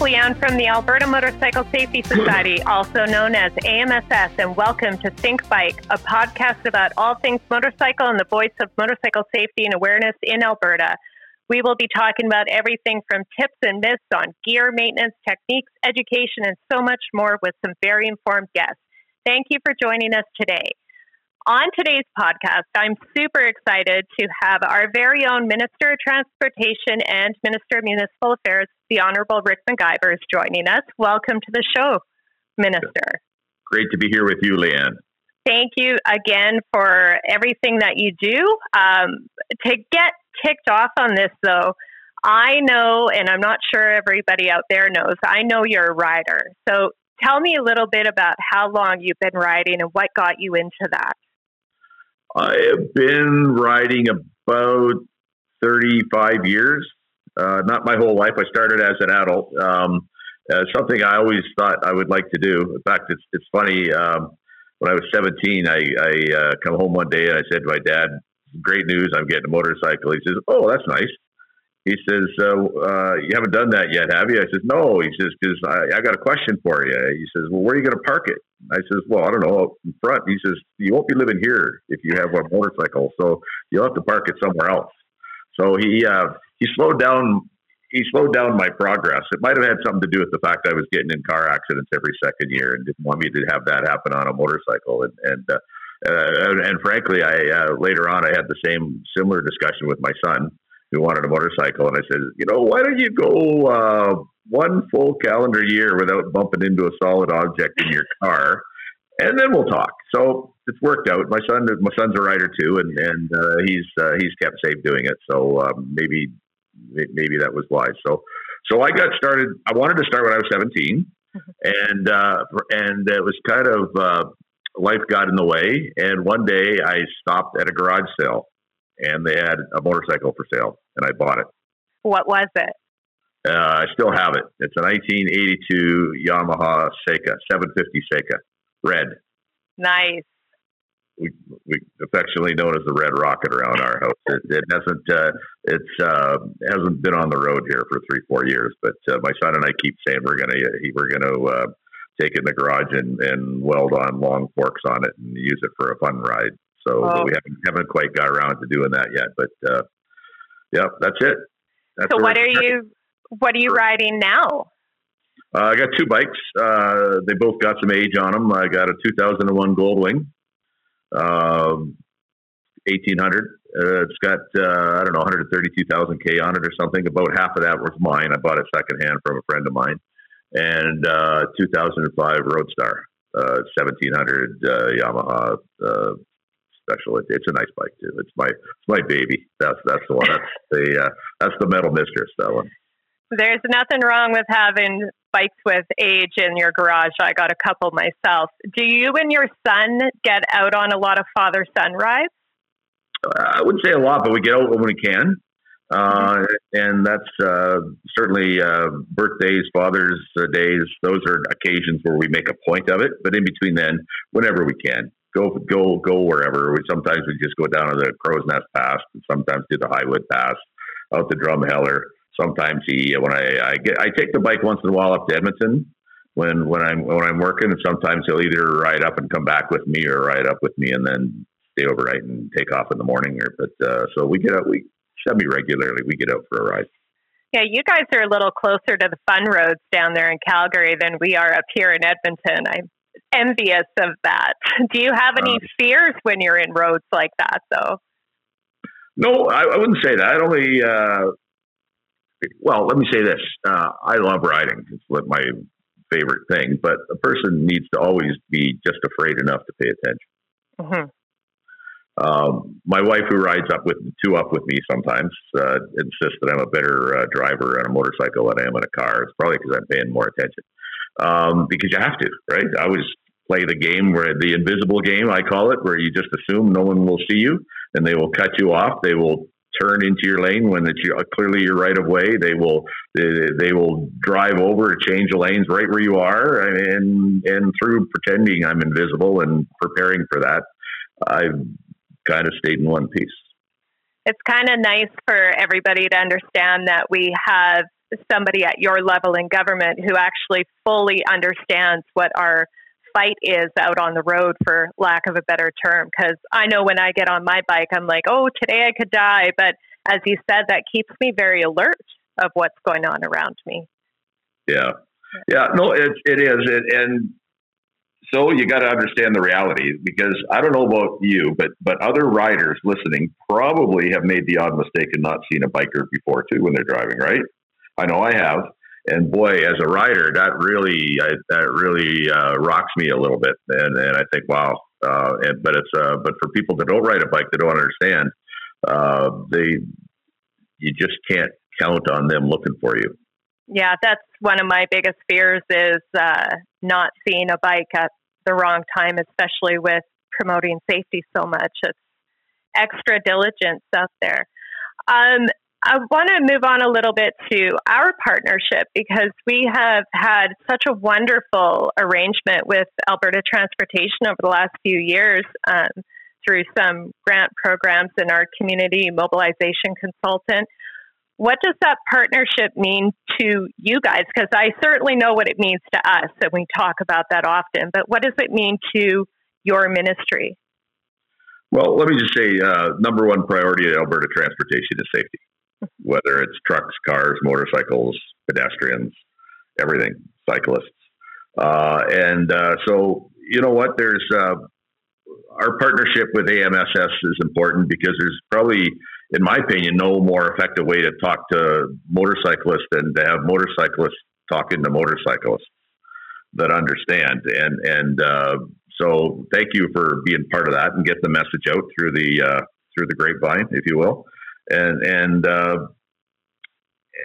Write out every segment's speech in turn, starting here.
Leanne from the Alberta Motorcycle Safety Society, also known as AMSS, and welcome to Think Bike, a podcast about all things motorcycle and the voice of motorcycle safety and awareness in Alberta. We will be talking about everything from tips and myths on gear maintenance, techniques, education, and so much more with some very informed guests. Thank you for joining us today. On today's podcast, I'm super excited to have our very own Minister of Transportation and Minister of Municipal Affairs, the Honorable Rick McIver, is joining us. Welcome to the show, Minister. Great to be here with you, Leanne. Thank you again for everything that you do. Um, to get kicked off on this, though, I know, and I'm not sure everybody out there knows, I know you're a rider. So tell me a little bit about how long you've been riding and what got you into that. I have been riding about 35 years. Uh, not my whole life. I started as an adult. Um, uh, something I always thought I would like to do. In fact, it's it's funny. Um, when I was 17, I, I uh, come home one day and I said to my dad, "Great news! I'm getting a motorcycle." He says, "Oh, that's nice." He says, uh, uh, "You haven't done that yet, have you?" I says, "No." He says, "Because I, I, got a question for you." He says, "Well, where are you going to park it?" I says, "Well, I don't know, in front." He says, "You won't be living here if you have a motorcycle, so you'll have to park it somewhere else." So he uh, he slowed down. He slowed down my progress. It might have had something to do with the fact I was getting in car accidents every second year and didn't want me to have that happen on a motorcycle. And and uh, uh, and, and, frankly, I uh, later on I had the same similar discussion with my son who wanted a motorcycle, and I said, you know, why don't you go uh, one full calendar year without bumping into a solid object in your car, and then we'll talk. So it's worked out. My son, my son's a rider too, and and uh, he's uh, he's kept safe doing it. So um, maybe maybe that was why. So so I got started. I wanted to start when I was 17, mm-hmm. and uh, and it was kind of uh, life got in the way. And one day I stopped at a garage sale and they had a motorcycle for sale, and I bought it. What was it? Uh, I still have it. It's a 1982 Yamaha Seca, 750 Seca, red. Nice. We, we affectionately known as the Red Rocket around our house. It, it hasn't uh, it's uh, hasn't been on the road here for three four years, but uh, my son and I keep saying we're gonna we're gonna uh, take it in the garage and, and weld on long forks on it and use it for a fun ride. So we haven't haven't quite got around to doing that yet. But uh, yeah, that's it. That's so what are you what are you riding now? Uh, I got two bikes. Uh, they both got some age on them. I got a 2001 Goldwing, um, 1800. Uh, it's got uh, I don't know 132,000 k on it or something. About half of that was mine. I bought it secondhand from a friend of mine. And uh, 2005 Roadstar, 1700 uh, Yamaha special. It, it's a nice bike too. It's my it's my baby. That's that's the one. That's the uh, that's the metal mistress. That one. There's nothing wrong with having bikes with age in your garage. I got a couple myself. Do you and your son get out on a lot of father son rides? Uh, I wouldn't say a lot, but we get out when we can. Uh, and that's uh, certainly uh, birthdays, Father's Days. Those are occasions where we make a point of it. But in between then, whenever we can, go go go wherever. We sometimes we just go down to the Crowsnest Pass, and sometimes do the Highwood Pass, out the Drumheller. Sometimes he when I I get I take the bike once in a while up to Edmonton when when I'm when I'm working, and sometimes he'll either ride up and come back with me, or ride up with me and then stay overnight and take off in the morning. Or but uh, so we get out we semi regularly. We get out for a ride. Yeah, you guys are a little closer to the fun roads down there in Calgary than we are up here in Edmonton. I envious of that. Do you have any uh, fears when you're in roads like that, though? No, I, I wouldn't say that. I only, uh, well, let me say this. Uh, I love riding. It's my favorite thing, but a person needs to always be just afraid enough to pay attention. Mm-hmm. Um, my wife, who rides up with two up with me sometimes, uh, insists that I'm a better uh, driver on a motorcycle than I am in a car. It's probably because I'm paying more attention um, because you have to, right? I always play the game where the invisible game, I call it, where you just assume no one will see you and they will cut you off. They will turn into your lane when it's clearly your right of way. They will they, they will drive over, change lanes right where you are, and and through pretending I'm invisible and preparing for that, I've kind of stayed in one piece. It's kind of nice for everybody to understand that we have somebody at your level in government who actually fully understands what our fight is out on the road, for lack of a better term. Because I know when I get on my bike, I'm like, oh, today I could die. But as you said, that keeps me very alert of what's going on around me. Yeah. Yeah, no, it, it is. It, and so you got to understand the reality because I don't know about you, but but other riders listening probably have made the odd mistake and not seen a biker before too when they're driving, right? I know I have, and boy, as a rider, that really I, that really uh, rocks me a little bit, and and I think wow, uh, and but it's uh, but for people that don't ride a bike that don't understand, uh, they you just can't count on them looking for you. Yeah, that's one of my biggest fears is uh, not seeing a bike at the wrong time, especially with promoting safety so much. It's extra diligence out there. Um, I want to move on a little bit to our partnership because we have had such a wonderful arrangement with Alberta Transportation over the last few years um, through some grant programs and our community mobilization consultant. What does that partnership mean to you guys? Because I certainly know what it means to us, and we talk about that often, but what does it mean to your ministry? Well, let me just say uh, number one priority at Alberta Transportation is safety, whether it's trucks, cars, motorcycles, pedestrians, everything, cyclists. Uh, and uh, so, you know what? There's uh, our partnership with AMSS is important because there's probably in my opinion, no more effective way to talk to motorcyclists than to have motorcyclists talking to motorcyclists that understand. And and uh, so, thank you for being part of that and get the message out through the uh, through the grapevine, if you will, and and uh,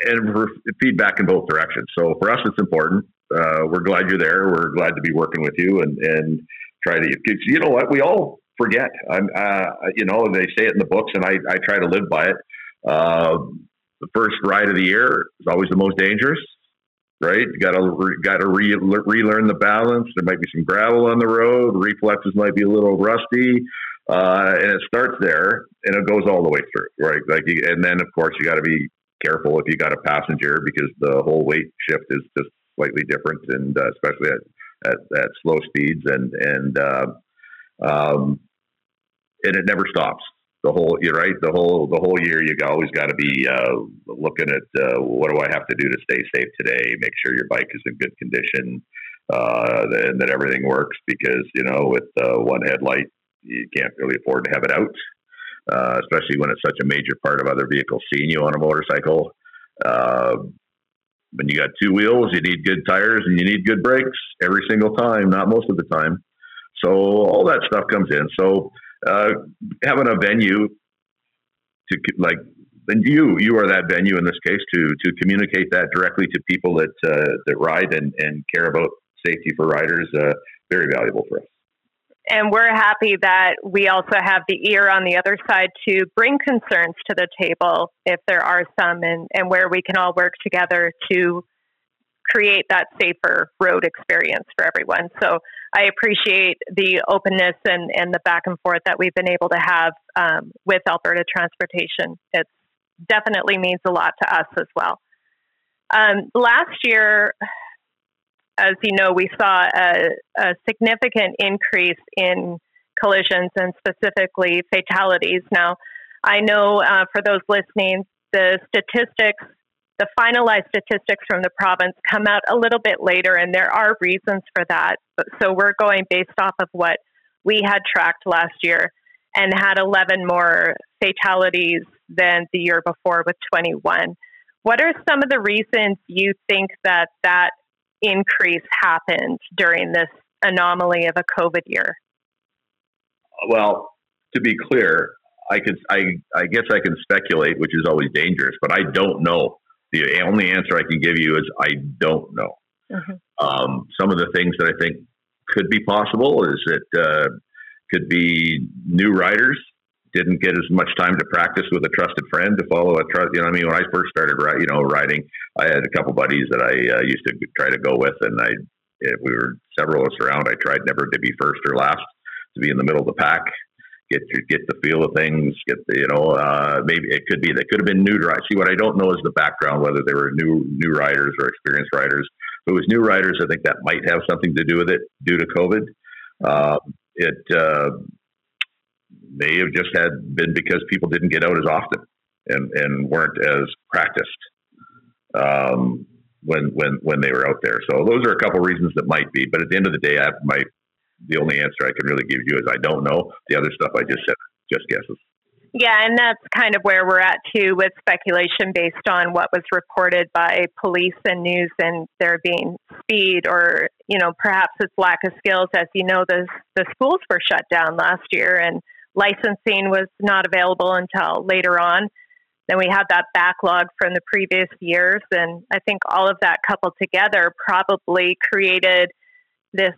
and feedback in both directions. So for us, it's important. Uh, we're glad you're there. We're glad to be working with you and and try to. You know what? We all forget. I'm, uh, you know, they say it in the books, and I, I try to live by it. Uh, the first ride of the year is always the most dangerous, right? Got to got to re- relearn the balance. There might be some gravel on the road. Reflexes might be a little rusty, uh, and it starts there, and it goes all the way through, right? Like, you, and then of course you got to be careful if you got a passenger because the whole weight shift is just slightly different, and uh, especially at, at, at slow speeds and and uh, um, and it never stops. The whole, you're right. The whole, the whole year, you always got to be uh, looking at uh, what do I have to do to stay safe today. Make sure your bike is in good condition, uh, and that everything works. Because you know, with uh, one headlight, you can't really afford to have it out, uh, especially when it's such a major part of other vehicles seeing you on a motorcycle. Uh, when you got two wheels, you need good tires and you need good brakes every single time, not most of the time. So all that stuff comes in. So uh, having a venue to like, then you you are that venue in this case to to communicate that directly to people that uh, that ride and and care about safety for riders. Uh, very valuable for us. And we're happy that we also have the ear on the other side to bring concerns to the table if there are some, and, and where we can all work together to create that safer road experience for everyone. So I appreciate the openness and, and the back and forth that we've been able to have um, with Alberta Transportation. It definitely means a lot to us as well. Um, last year, as you know, we saw a, a significant increase in collisions and specifically fatalities. Now, I know uh, for those listening, the statistics the finalized statistics from the province come out a little bit later, and there are reasons for that. So we're going based off of what we had tracked last year and had 11 more fatalities than the year before with 21. What are some of the reasons you think that that increase happened during this anomaly of a COVID year? Well, to be clear, I could I I guess I can speculate, which is always dangerous, but I don't know the only answer I can give you is I don't know. Mm-hmm. Um, some of the things that I think could be possible is that uh, could be new riders didn't get as much time to practice with a trusted friend to follow a trust. You know, I mean, when I first started, you know, riding, I had a couple buddies that I uh, used to try to go with, and I, if we were several of us around, I tried never to be first or last, to be in the middle of the pack, get get the feel of things. Get the you know uh, maybe it could be they could have been new riders. See what I don't know is the background whether they were new new riders or experienced riders. If it was new riders, I think that might have something to do with it due to COVID. Uh, it uh, may have just had been because people didn't get out as often and, and weren't as practiced um, when when when they were out there. So those are a couple reasons that might be. But at the end of the day, I my the only answer I can really give you is I don't know. The other stuff I just said just guesses. Yeah, and that's kind of where we're at too with speculation based on what was reported by police and news and there being speed or, you know, perhaps it's lack of skills. As you know, the, the schools were shut down last year and licensing was not available until later on. Then we had that backlog from the previous years. And I think all of that coupled together probably created this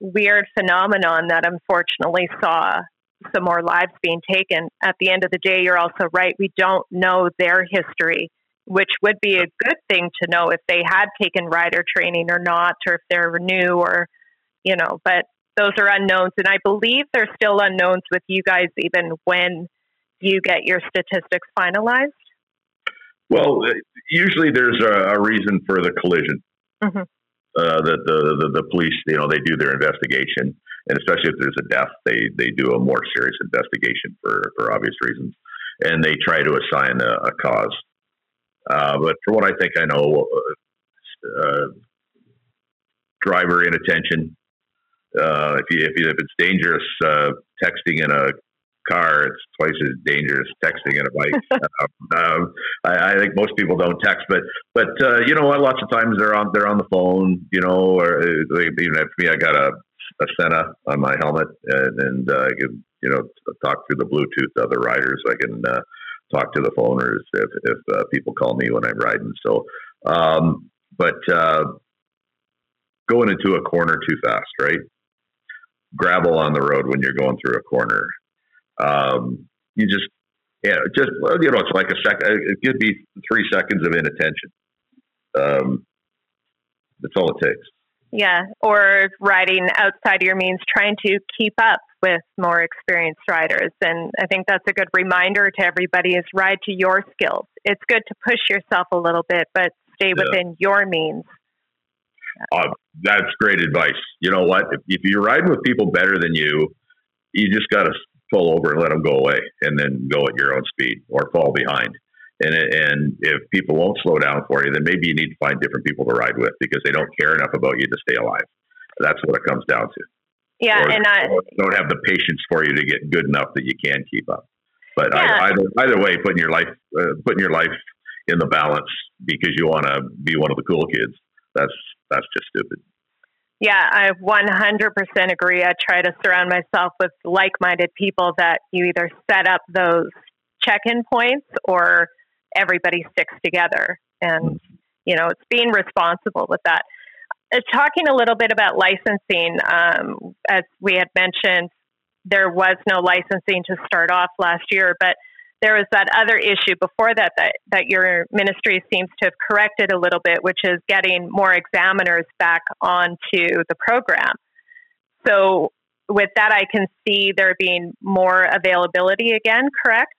weird phenomenon that unfortunately saw some more lives being taken. At the end of the day, you're also right. We don't know their history, which would be a good thing to know if they had taken rider training or not, or if they're new or, you know, but those are unknowns. And I believe there's still unknowns with you guys, even when you get your statistics finalized. Well, usually there's a, a reason for the collision. Mm-hmm. Uh, the, the, the, the police, you know, they do their investigation and especially if there's a death, they they do a more serious investigation for for obvious reasons, and they try to assign a, a cause. Uh, but from what I think I know, uh, uh driver inattention. Uh, if you, if, you, if it's dangerous uh, texting in a car, it's twice as dangerous texting in a bike. um, um, I, I, think most people don't text, but but uh, you know what? Lots of times they're on they're on the phone. You know, or even if me, I got a a Sena on my helmet, and, and uh, I can you know talk through the Bluetooth to other riders. I can uh, talk to the phoners if, if uh, people call me when I'm riding. So, um, but uh, going into a corner too fast, right? Gravel on the road when you're going through a corner. Um, you just yeah, just you know, it's like a second. It could be three seconds of inattention. Um, that's all it takes. Yeah, or riding outside of your means, trying to keep up with more experienced riders. And I think that's a good reminder to everybody is ride to your skills. It's good to push yourself a little bit, but stay yeah. within your means. Uh, that's great advice. You know what? If, if you're riding with people better than you, you just got to pull over and let them go away and then go at your own speed or fall behind. And, and if people won't slow down for you, then maybe you need to find different people to ride with because they don't care enough about you to stay alive. That's what it comes down to. Yeah, or, and I don't have the patience for you to get good enough that you can keep up. But yeah. either either way, putting your life uh, putting your life in the balance because you want to be one of the cool kids. That's that's just stupid. Yeah, I 100% agree. I try to surround myself with like-minded people that you either set up those check-in points or everybody sticks together. And, you know, it's being responsible with that. Uh, talking a little bit about licensing, um, as we had mentioned, there was no licensing to start off last year, but there was that other issue before that, that that your ministry seems to have corrected a little bit, which is getting more examiners back onto the program. So with that, I can see there being more availability again. Correct?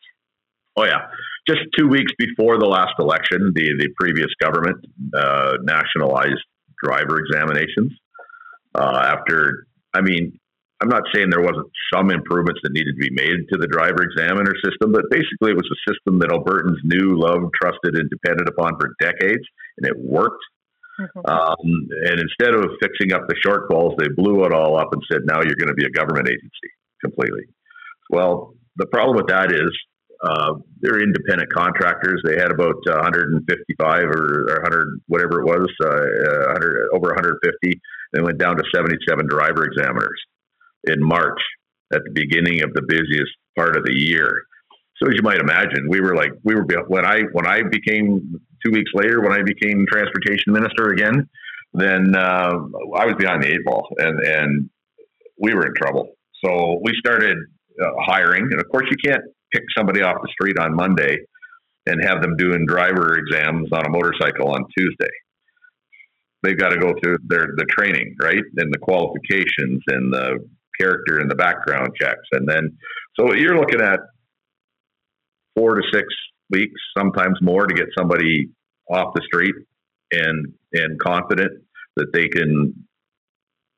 Oh yeah, just two weeks before the last election, the the previous government uh, nationalized driver examinations. Uh, after, I mean, I'm not saying there wasn't some improvements that needed to be made to the driver examiner system, but basically it was a system that Albertans knew, loved, trusted, and depended upon for decades, and it worked. Mm-hmm. Um, and instead of fixing up the shortfalls, they blew it all up and said, "Now you're going to be a government agency completely." Well, the problem with that is uh, they're independent contractors. They had about uh, 155 or, or 100, whatever it was, uh, 100, over 150. They went down to 77 driver examiners in March at the beginning of the busiest part of the year. So as you might imagine, we were like we were when I when I became two weeks later when I became transportation minister again, then uh, I was behind the eight ball and and we were in trouble. So we started uh, hiring, and of course you can't pick somebody off the street on Monday and have them doing driver exams on a motorcycle on Tuesday. They've got to go through their the training, right, and the qualifications and the character in the background checks, and then So you're looking at four to six weeks, sometimes more, to get somebody off the street and and confident that they can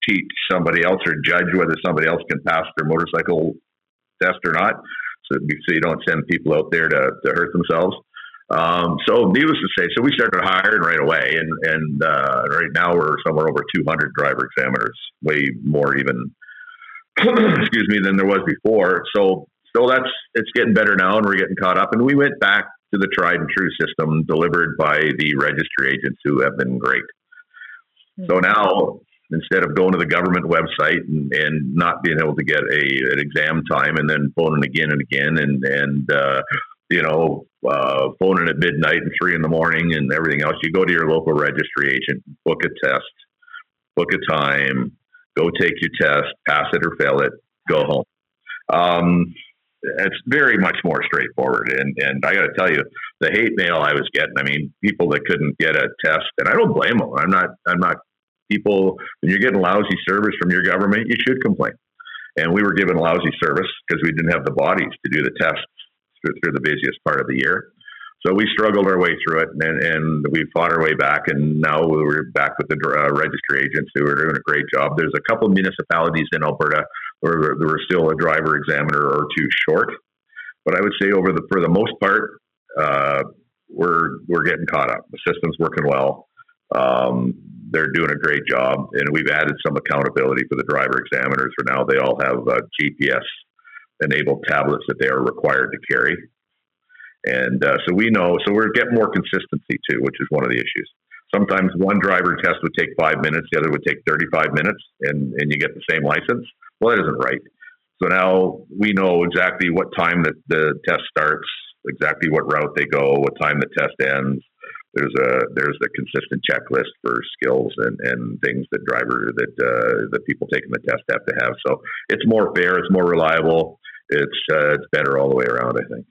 teach somebody else or judge whether somebody else can pass their motorcycle test or not. So, so you don't send people out there to, to hurt themselves. Um, so needless to say, so we started hiring right away, and and uh, right now we're somewhere over 200 driver examiners, way more even, excuse me, than there was before. So so that's it's getting better now, and we're getting caught up. And we went back to the tried and true system delivered by the registry agents who have been great. So mm-hmm. now instead of going to the government website and, and not being able to get a an exam time and then phoning again and again and and uh, you know uh, phoning at midnight and three in the morning and everything else. You go to your local registry agent, book a test, book a time, go take your test, pass it or fail it, go home. Um, it's very much more straightforward. And and I got to tell you, the hate mail I was getting. I mean, people that couldn't get a test, and I don't blame them. I'm not. I'm not. People, when you're getting lousy service from your government, you should complain. And we were given lousy service because we didn't have the bodies to do the tests through, through the busiest part of the year. So we struggled our way through it, and, and we fought our way back. And now we're back with the uh, registry agents who are doing a great job. There's a couple of municipalities in Alberta where there were still a driver examiner or two short, but I would say over the for the most part, uh, we're we're getting caught up. The system's working well. Um, they're doing a great job, and we've added some accountability for the driver examiners. For now, they all have uh, GPS enabled tablets that they are required to carry. And uh, so we know, so we're getting more consistency too, which is one of the issues. Sometimes one driver test would take five minutes, the other would take 35 minutes, and, and you get the same license. Well, that isn't right. So now we know exactly what time that the test starts, exactly what route they go, what time the test ends. There's a there's a consistent checklist for skills and, and things that driver that uh, that people taking the test have to have. So it's more fair, it's more reliable, it's uh, it's better all the way around. I think.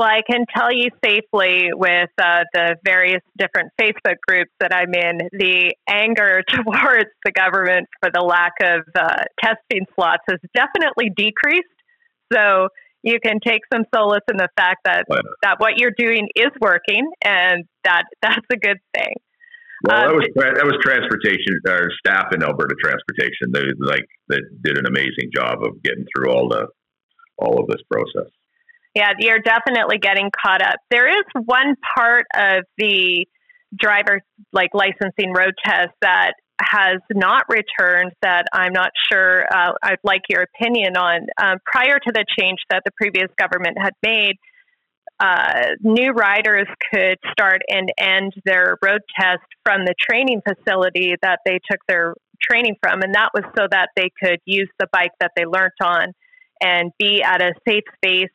Well, I can tell you safely with uh, the various different Facebook groups that I'm in, the anger towards the government for the lack of uh, testing slots has definitely decreased. So you can take some solace in the fact that that what you're doing is working, and that that's a good thing. Well, um, that was that was transportation or staff in Alberta Transportation. They like that did an amazing job of getting through all the all of this process. Yeah, you're definitely getting caught up. There is one part of the driver like licensing road test that has not returned that I'm not sure uh, I'd like your opinion on. Um, prior to the change that the previous government had made, uh, new riders could start and end their road test from the training facility that they took their training from, and that was so that they could use the bike that they learned on and be at a safe space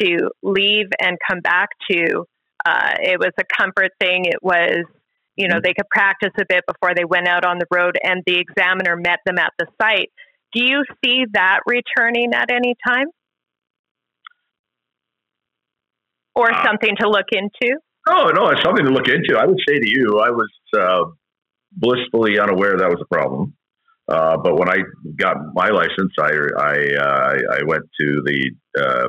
to leave and come back to. Uh, it was a comfort thing. It was, you know, mm-hmm. they could practice a bit before they went out on the road, and the examiner met them at the site. Do you see that returning at any time? Or uh, something to look into? Oh, no, it's something to look into. I would say to you, I was uh, blissfully unaware that was a problem. Uh, but when I got my license, I I, uh, I went to the uh,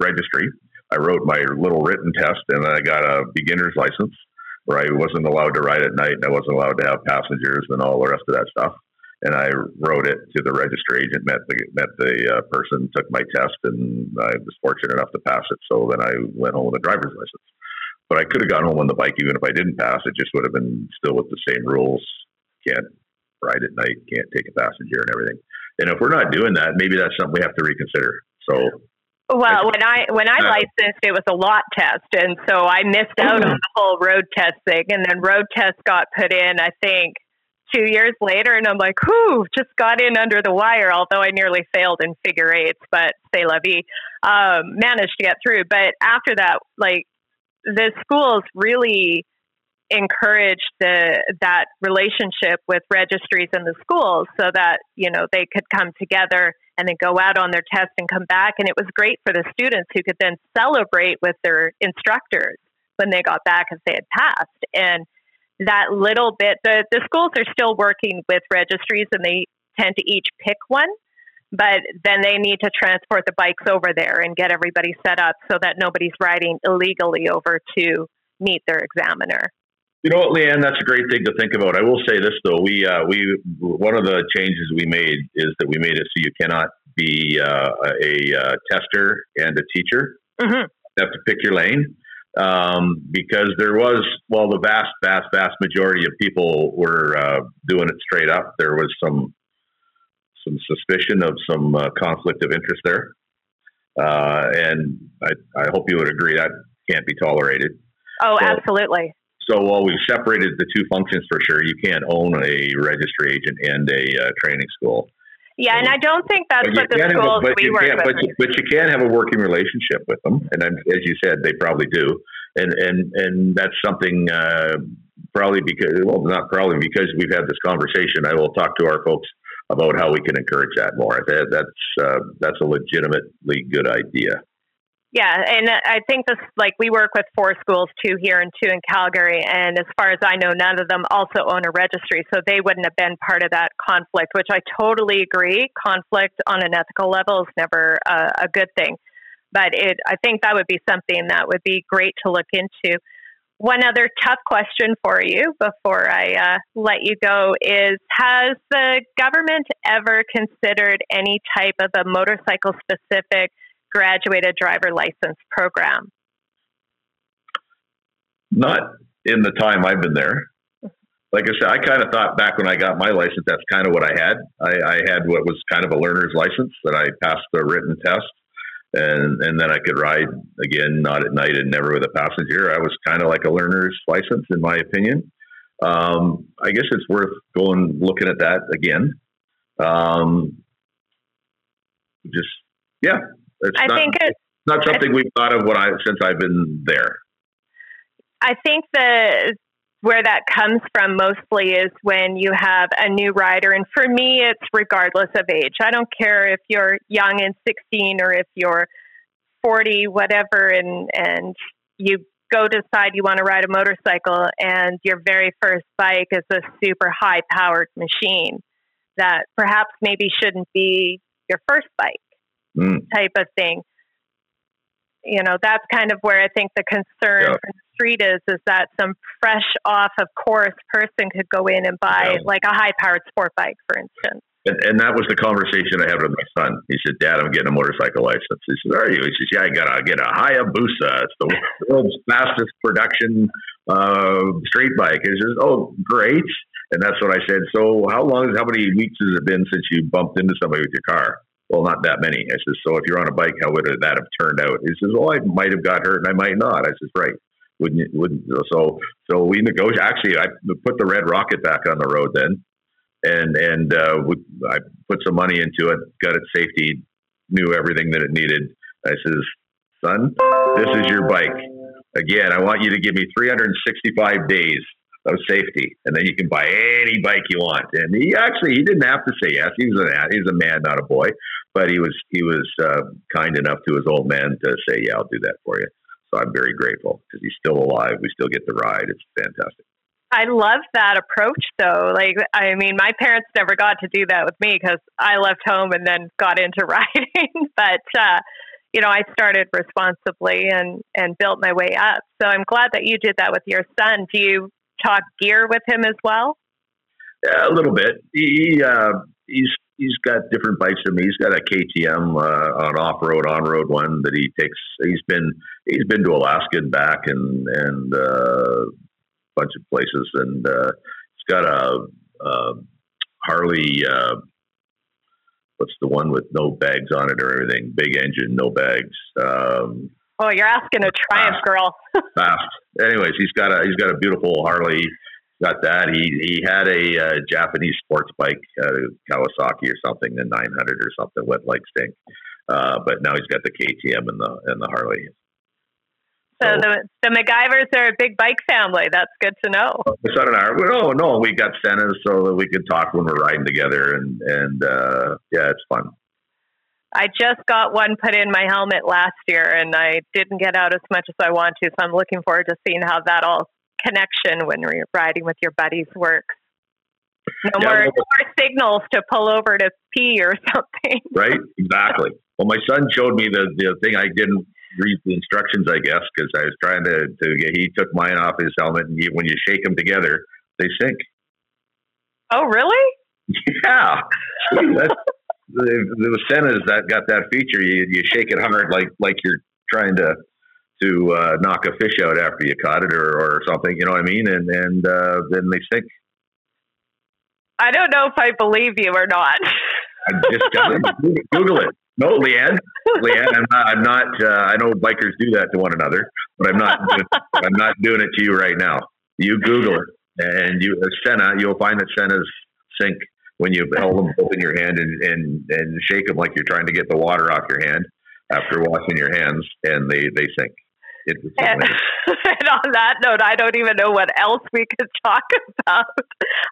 registry. I wrote my little written test, and then I got a beginner's license where I wasn't allowed to ride at night, and I wasn't allowed to have passengers, and all the rest of that stuff. And I wrote it to the registry agent, met the met the uh, person, took my test, and I was fortunate enough to pass it. So then I went home with a driver's license. But I could have gone home on the bike even if I didn't pass. It just would have been still with the same rules. Can't ride at night, can't take a passenger, and everything. And if we're not doing that, maybe that's something we have to reconsider. So well, when I when I licensed, it was a lot test, and so I missed out on the whole road test thing. And then road test got put in, I think, two years later, and I'm like, whew, just got in under the wire. Although I nearly failed in figure eights, but say la vie, um, managed to get through. But after that, like the schools really encouraged the that relationship with registries and the schools, so that you know they could come together and then go out on their test and come back. And it was great for the students who could then celebrate with their instructors when they got back if they had passed. And that little bit, the, the schools are still working with registries and they tend to each pick one. but then they need to transport the bikes over there and get everybody set up so that nobody's riding illegally over to meet their examiner. You know what, Leanne? That's a great thing to think about. I will say this though: we uh, we one of the changes we made is that we made it so you cannot be uh, a uh, tester and a teacher. Mm-hmm. You have to pick your lane um, because there was well, the vast, vast, vast majority of people were uh, doing it straight up. There was some some suspicion of some uh, conflict of interest there, uh, and I, I hope you would agree that can't be tolerated. Oh, so, absolutely. So while we've separated the two functions for sure, you can't own a registry agent and a uh, training school. Yeah, and I don't think that's what the schools a, we work with. But you, but you can have a working relationship with them, and as you said, they probably do, and and and that's something uh, probably because well, not probably because we've had this conversation. I will talk to our folks about how we can encourage that more. That, that's uh, that's a legitimately good idea. Yeah, and I think this like we work with four schools, two here and two in Calgary, and as far as I know, none of them also own a registry, so they wouldn't have been part of that conflict. Which I totally agree. Conflict on an ethical level is never a, a good thing, but it I think that would be something that would be great to look into. One other tough question for you before I uh, let you go is Has the government ever considered any type of a motorcycle specific graduated driver license program? Not in the time I've been there. Like I said, I kind of thought back when I got my license, that's kind of what I had. I, I had what was kind of a learner's license that I passed the written test and and then I could ride again, not at night and never with a passenger. I was kind of like a learner's license, in my opinion. Um, I guess it's worth going looking at that again. Um, just yeah, it's I not, think it's not something we've thought of when I since I've been there. I think the where that comes from mostly is when you have a new rider. And for me, it's regardless of age. I don't care if you're young and 16 or if you're 40, whatever, and, and you go decide you want to ride a motorcycle and your very first bike is a super high powered machine that perhaps maybe shouldn't be your first bike mm. type of thing. You know, that's kind of where I think the concern yeah. from the street is, is that some fresh off of course person could go in and buy yeah. like a high powered sport bike, for instance. And, and, that was the conversation I had with my son. He said, "Dad, I'm getting a motorcycle license." He said, "Are you?" He says, "Yeah, I gotta get a Hayabusa. It's the world's fastest production uh, street bike." He says, "Oh, great." And that's what I said. So, how long? How many weeks has it been since you bumped into somebody with your car? Well, not that many. I says, so if you're on a bike, how would that have turned out? He says, well, I might have got hurt and I might not. I says, right. Wouldn't wouldn't so so we negotiate. Actually, I put the red rocket back on the road then, and and uh, we, I put some money into it, got it safety, knew everything that it needed. I says, son, this is your bike. Again, I want you to give me 365 days of safety, and then you can buy any bike you want. And he actually he didn't have to say yes. He was a he's a man, not a boy, but he was he was uh, kind enough to his old man to say, "Yeah, I'll do that for you." So I'm very grateful because he's still alive. We still get to ride. It's fantastic. I love that approach, though. Like, I mean, my parents never got to do that with me because I left home and then got into riding. but uh, you know, I started responsibly and and built my way up. So I'm glad that you did that with your son. Do you talk gear with him as well? Yeah, a little bit. He uh, he's he's got different bikes than me. He's got a KTM, uh, off road, on road one that he takes. He's been he's been to Alaska and back, and and uh, a bunch of places, and uh, he's got a, a Harley. Uh, what's the one with no bags on it or everything? Big engine, no bags. Um, Oh, you're asking a Triumph fast, girl. fast. Anyways, he's got a he's got a beautiful Harley. Got that. He he had a uh, Japanese sports bike, uh, Kawasaki or something, the 900 or something, went like stink. Uh, but now he's got the KTM and the and the Harley. So, so the the McIvers are a big bike family. That's good to know. My son and I, no, no, we got Sena's so that we could talk when we're riding together, and and uh, yeah, it's fun. I just got one put in my helmet last year and I didn't get out as much as I want to. So I'm looking forward to seeing how that all connection when you're riding with your buddies works. No yeah, more, no more signals to pull over to pee or something. right? Exactly. Well, my son showed me the, the thing I didn't read the instructions, I guess, because I was trying to, to get, he took mine off his helmet, and you, when you shake them together, they sync. Oh, really? Yeah. That's, the, the Senas that got that feature, you, you shake it hard like like you're trying to to uh, knock a fish out after you caught it or, or something. You know what I mean? And and uh, then they sync. I don't know if I believe you or not. I just Google it. No, Leanne, Leanne, I'm not. I'm not uh, I know bikers do that to one another, but I'm not. I'm not doing it to you right now. You Google it, and you uh, Sena. You'll find that Sena's sync when you hold them both in your hand and, and and shake them like you're trying to get the water off your hand after washing your hands, and they they sync. And, and, on that note, I don't even know what else we could talk about.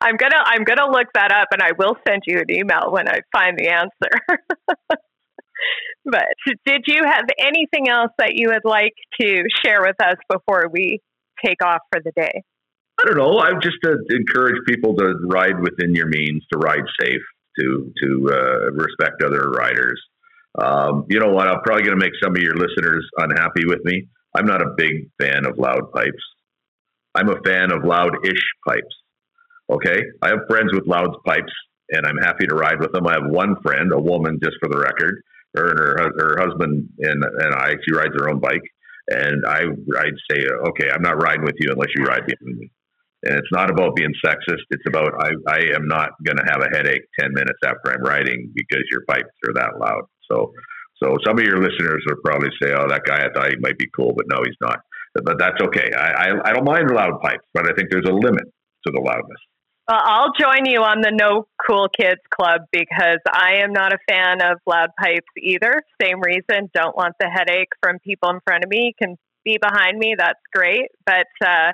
I'm gonna I'm gonna look that up, and I will send you an email when I find the answer. but did you have anything else that you would like to share with us before we take off for the day? I don't know. I'm just uh, encourage people to ride within your means, to ride safe, to to uh, respect other riders. Um, you know what? I'm probably going to make some of your listeners unhappy with me. I'm not a big fan of loud pipes. I'm a fan of loud-ish pipes. Okay, I have friends with loud pipes, and I'm happy to ride with them. I have one friend, a woman, just for the record. Her and her, her husband and and I. She rides her own bike, and I I'd say, okay, I'm not riding with you unless you ride behind me. And it's not about being sexist. It's about I, I am not going to have a headache 10 minutes after I'm writing because your pipes are that loud. So, so some of your listeners will probably say, oh, that guy, I thought he might be cool, but no, he's not. But that's okay. I, I, I don't mind loud pipes, but I think there's a limit to the loudness. Well, I'll join you on the No Cool Kids Club because I am not a fan of loud pipes either. Same reason. Don't want the headache from people in front of me. You can be behind me. That's great. But, uh,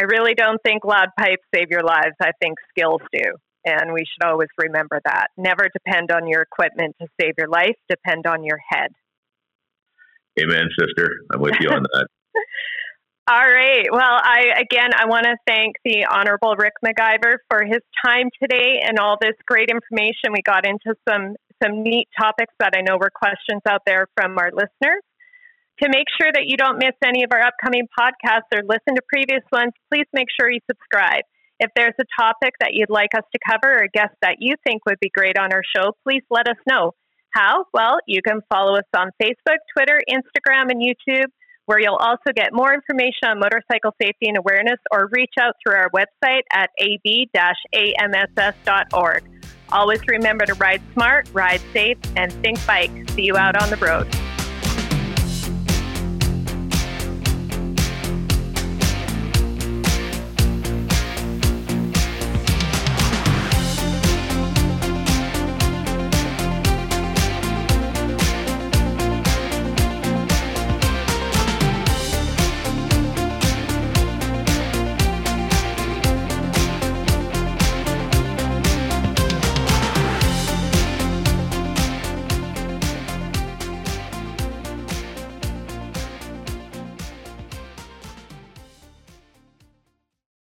I really don't think loud pipes save your lives. I think skills do. And we should always remember that. Never depend on your equipment to save your life, depend on your head. Amen, sister. I'm with you on that. All right. Well, I again I want to thank the Honorable Rick McIver for his time today and all this great information. We got into some some neat topics that I know were questions out there from our listeners. To make sure that you don't miss any of our upcoming podcasts or listen to previous ones, please make sure you subscribe. If there's a topic that you'd like us to cover or a guest that you think would be great on our show, please let us know. How? Well, you can follow us on Facebook, Twitter, Instagram, and YouTube, where you'll also get more information on motorcycle safety and awareness or reach out through our website at ab-amss.org. Always remember to ride smart, ride safe, and think bike. See you out on the road.